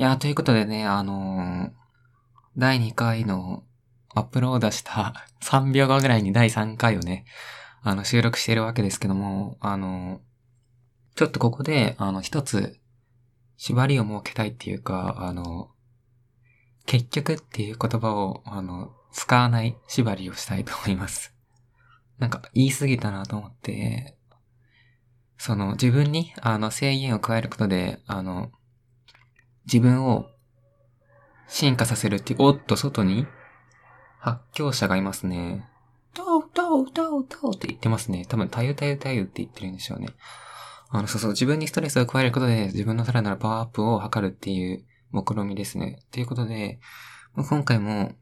いや、ということでね、あのー第2回のアップロードした 3秒後ぐらいに第3回をね、あの、収録してるわけですけども、あの、ちょっとここで、あの、一つ、縛りを設けたいっていうか、あの、結局っていう言葉を、あの、使わない縛りをしたいと思います。なんか、言い過ぎたなと思って、その、自分に、あの、制限を加えることで、あの、自分を進化させるっていう、おっと、外に発狂者がいますね。歌おう歌おう歌おう歌うって言ってますね。多分、たゆたゆたゆって言ってるんでしょうね。あの、そうそう、自分にストレスを加えることで自分のさらなるパワーアップを図るっていう目論みですね。ということで、今回も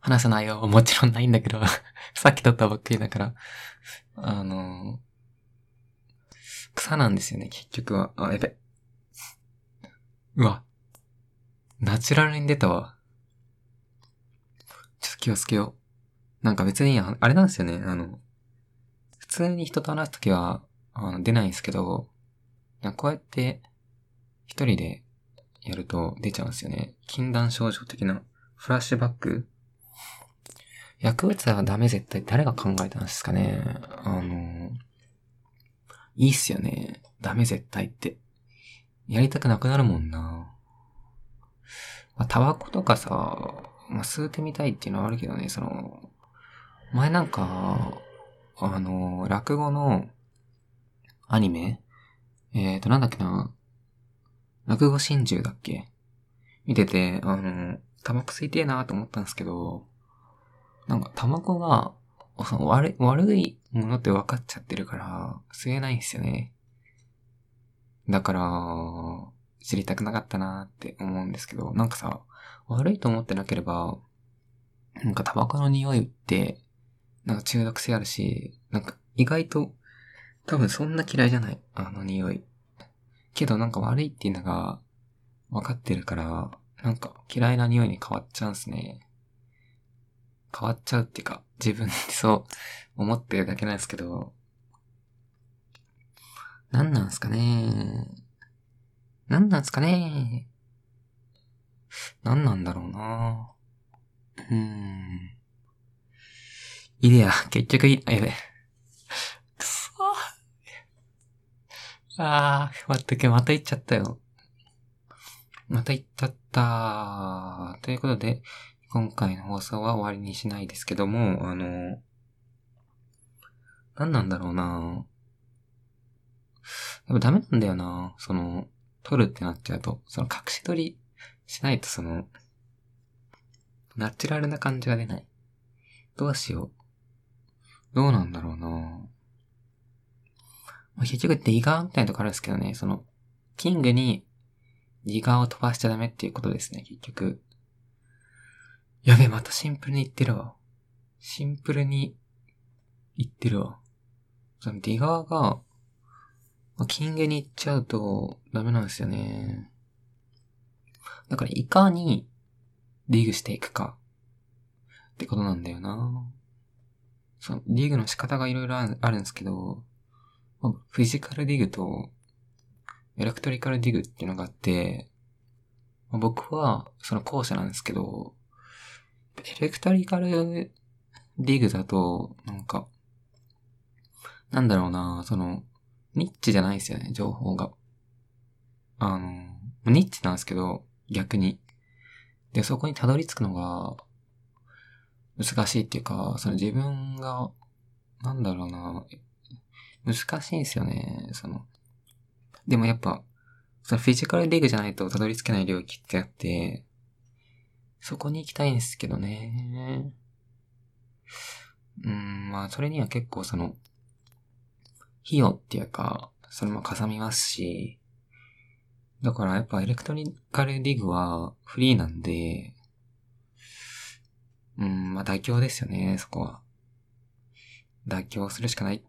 話さないよ。もちろんないんだけど、さっき撮ったばっかりだから、あの、草なんですよね、結局は。あ、やべ。うわ。ナチュラルに出たわ。ちょっと気をつけよう。なんか別に、あれなんですよね、あの、普通に人と話すときは、あの出ないんですけど、こうやって、一人でやると出ちゃうんですよね。禁断症状的な、フラッシュバック薬物はダメ絶対誰が考えたんですかねあの、いいっすよね。ダメ絶対って。やりたくなくなるもんな。まあ、タバコとかさ、まあ、吸うてみたいっていうのはあるけどね、その、前なんか、あの、落語のアニメ？えーと、なんだっけな？落語真珠だっけ？見てて、あの、タバコ吸いてえなと思ったんですけど、なんかタバコが、悪い、悪いものって分かっちゃってるから、吸えないんですよね。だから、知りたくなかったなって思うんですけど、なんかさ、悪いと思ってなければ、なんかタバコの匂いって、なんか中毒性あるし、なんか意外と、多分そんな嫌いじゃない、あの匂い。けどなんか悪いっていうのが分かってるから、なんか嫌いな匂いに変わっちゃうんすね。変わっちゃうっていうか、自分でそう思ってるだけなんですけど、何なんすかね何なんすかね何なんだろうなうーん。いでや、結局い、あ、やべ。くそあー、待ってけ、また行っちゃったよ。また行っちゃったということで、今回の放送は終わりにしないですけども、あの、何なんだろうなやっぱダメなんだよなその、撮るってなっちゃうと、その隠し撮りしないとその、ナチュラルな感じが出ない。どうしよう。どうなんだろうなまあ結局ディガーみたいなとこあるんですけどね、その、キングにディガーを飛ばしちゃダメっていうことですね、結局。やべ、またシンプルに言ってるわ。シンプルに言ってるわ。そのディガーが、まあキングに行っちゃうとダメなんですよね。だからいかにディグしていくかってことなんだよな。そのディグの仕方がいろいろあるんですけど、まあフィジカルディグとエレクトリカルディグっていうのがあって、まあ僕はその後者なんですけど、エレクトリカルディグだと、なんか、なんだろうな、その、ニッチじゃないですよね、情報が。あの、ニッチなんですけど、逆に。で、そこにたどり着くのが、難しいっていうか、その自分が、なんだろうな、難しいんですよね、その。でもやっぱ、そのフィジカルディグじゃないとたどり着けない領域ってあって、そこに行きたいんですけどね。うん、まあ、それには結構その、費用っていうか、それもかさみますし、だからやっぱエレクトリカルディグはフリーなんで、うん、まあ妥協ですよね、そこは。妥協するしかない。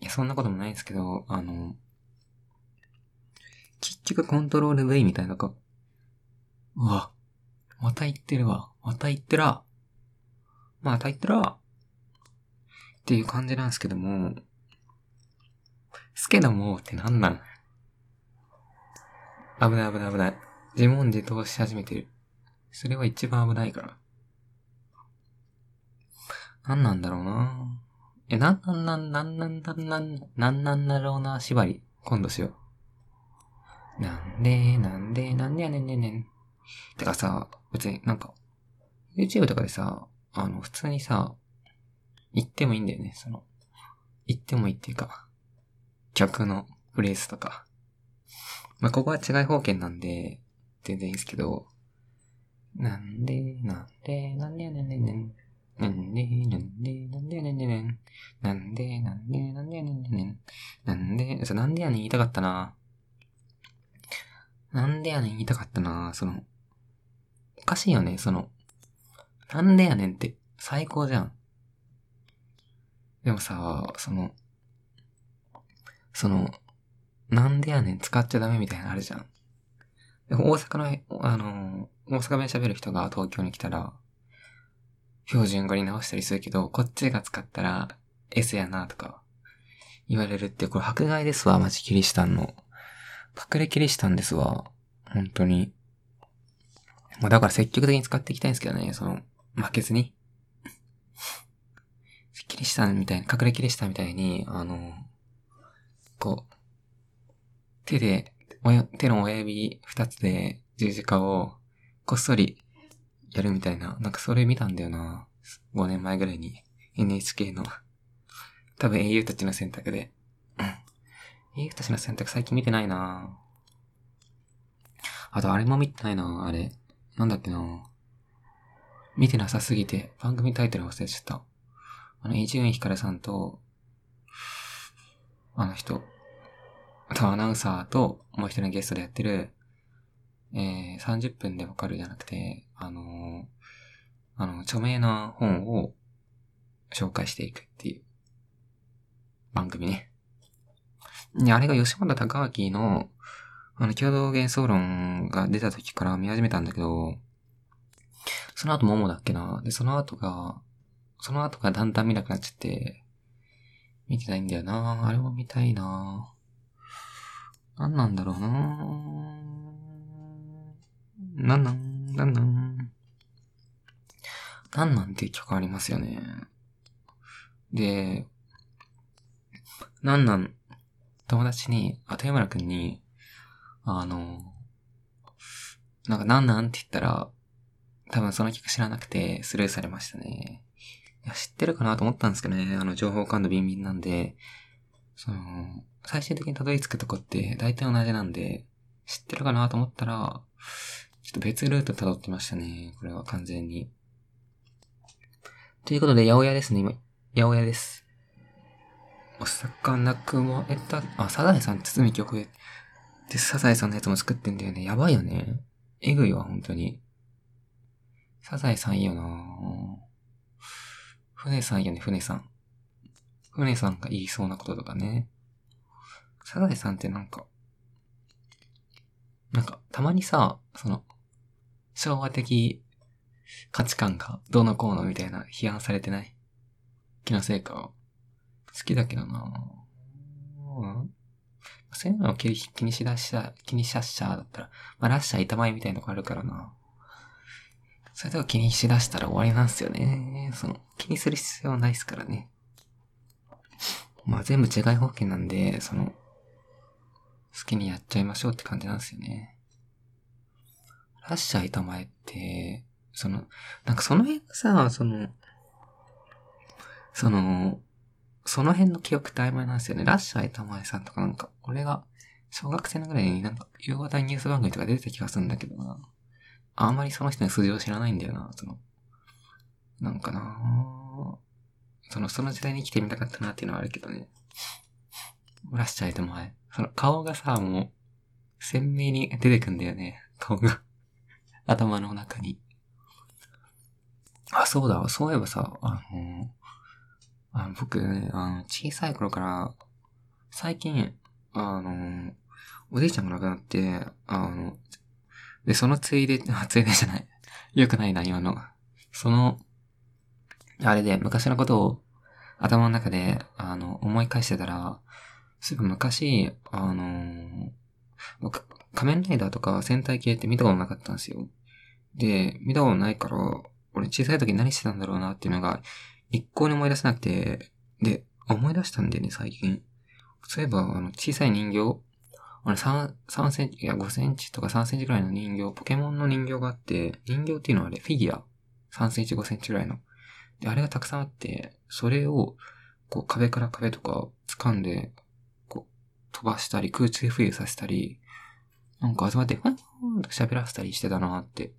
いや、そんなこともないんですけど、あの、結局コントロール V みたいなか、うわ、また言ってるわ。また言ってら。また言ってら。っていう感じなんですけども、すけどもってなんなん？危ない危ない危ない。自問自答し始めてる。それは一番危ないから。何なんだろうなえ、なんなんなんなんなんなんなんなんなんだろうな縛り。今度しよう。なんで、なんで、なんでやねんねんねん。てかさ、別になんか、YouTube とかでさ、あの、普通にさ、言ってもいいんだよね、その、言ってもいいっていうか、曲のフレーズとか。まあ、ここは違い方権なんで、全然いいんですけど、なんで、なんで、なんでやねんねんねん。なんで、なんで、なんでやねんねんねん。なんで、なんで、なんでやねんねんねん。なんで、そう、なんでやねん言いたかったな。なんでやねん言いたかったな。その、おかしいよね、その、なんでやねんって最高じゃん。でもさ、その、その、なんでやねん使っちゃダメみたいなのあるじゃん。大阪の、あの、大阪弁喋る人が東京に来たら、標準語に直したりするけど、こっちが使ったら S やなとか言われるって、これ迫害ですわ、マジキリシタンの。隠れキリシタンですわ。本当に。まあだから積極的に使っていきたいんですけどね、その、負けずに。キリシタンみたいに、隠れキリシタンみたいに、あの、こう、手で、手の親指二つで十字架をこっそりやるみたいな、なんかそれ見たんだよな。5年前ぐらいに NHK の、多分英雄たちの選択で。英雄たちの選択最近見てないなあとあれも見てないなあれ。なんだっけな見てなさすぎて、番組タイトル忘れちゃった。あの、伊集院光さんと、あの人、あとアナウンサーと、もう一人のゲストでやってる、えー、30分でわかるじゃなくて、あのー、あの、著名な本を紹介していくっていう番組ね。で、あれが吉本隆明の、あの、共同幻想論が出た時から見始めたんだけど、その後ももだっけな。で、その後が、その後がだんだん見なくなっちゃって、見てないんだよな。あれも見たいな。なんなんだろうな。なんなん、なんなん。なんなんっていう曲ありますよね。で、なんなん、友達に、あ、豊村くんに、あの、なんかなんなんって言ったら、多分その曲知らなくてスルーされましたね。や、知ってるかなと思ったんですけどね。あの、情報感度ビンビンなんで、その、最終的にたどり着くとこって大体同じなんで、知ってるかなと思ったら、ちょっと別ルート辿ってましたね。これは完全に。ということで、八百屋ですね、今。八百屋です。お魚くもえた、あ、サザエさん包み曲で、サザエさんのやつも作ってんだよね。やばいよね。えぐいわ、本当に。サザエさんいいよなぁ船さんよね、船さん。船さんが言いそうなこととかね。サザエさんってなんか、なんか、たまにさ、その、昭和的価値観がどうのこうのみたいな批判されてない？気のせいか。好きだけどなうん。そういうのを気にしだした、気にしだしただったら、まあ、ラッシャー板前みたいなとこあるからな。それとか気にしだしたら終わりなんですよね。その、気にする必要はないですからね。まあ全部違い方権なんで、その、好きにやっちゃいましょうって感じなんですよね。ラッシャー板前って、その、なんかその辺がさ、その、その、その辺の記憶って曖昧なんですよね。ラッシャー板前さんとかなんか、俺が小学生のぐらいになんか夕方ニュース番組とか出てた気がするんだけどな。あんまりその人の素性を知らないんだよな、その。なんかなその、その時代に生きてみたかったなっていうのはあるけどね。ラッシャー板前。その顔がさ、もう、鮮明に出てくんだよね。顔が 頭の中に。あ、そうだ。そういえばさ、あの、あの僕ね、あの、小さい頃から、最近、あの、おじいちゃんが亡くなって、あの、で、そのついで、あ、ついでじゃない。よくないな、今の。その、あれで、昔のことを頭の中で、あの、思い返してたら、そういえば昔、あの僕、仮面ライダーとか戦隊系って見たことなかったんですよ。で、見たことないから、俺小さい時何してたんだろうなっていうのが、一向に思い出せなくて、で、思い出したんだよね、最近。そういえば、あの、小さい人形、あれ3、3センチ、いや5センチとか3センチくらいの人形、ポケモンの人形があって、人形っていうのはあれ、フィギュア。3センチ、5センチくらいの。で、あれがたくさんあって、それを、こう、壁から壁とか掴んで、こう、飛ばしたり、空中浮遊させたり、なんか集まって、ファンファンと喋らせたりしてたなって。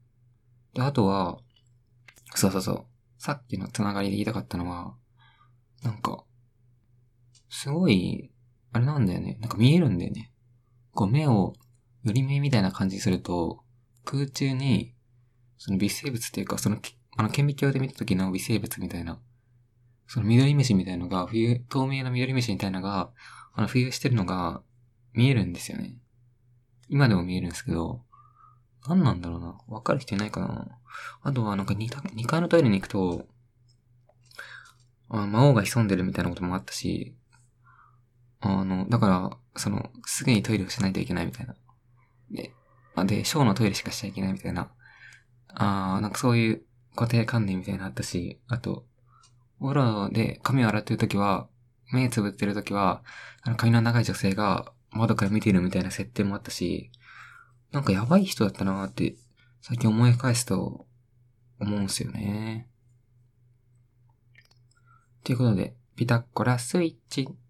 で、あとは、そうそうそう。さっきのつながりで言いたかったのは、なんか、すごい、あれなんだよね。なんか見えるんだよね。こう目を、より目みたいな感じにすると、空中に、その微生物っていうか、その、あの顕微鏡で見た時の微生物みたいな、その緑虫みたいのが、冬、透明な緑虫みたいなのが、あの、浮遊してるのが見えるんですよね。今でも見えるんですけど、何なんだろうな。わかる人いないかな。あとはなんか 2, 2階のトイレに行くと、あ魔王が潜んでるみたいなこともあったし、あの、だから、その、すぐにトイレをしないといけないみたいな。で、あで、ショーのトイレしかしちゃいけないみたいな。あー、なんかそういう固定観念みたいなあったし、あと、お風呂で髪を洗ってるときは、目つぶってるときは、あの髪の長い女性が窓から見てるみたいな設定もあったし、なんかやばい人だったなーって、最近思い返すと、思うんすよね。ということで、ピタッコラスイッチ。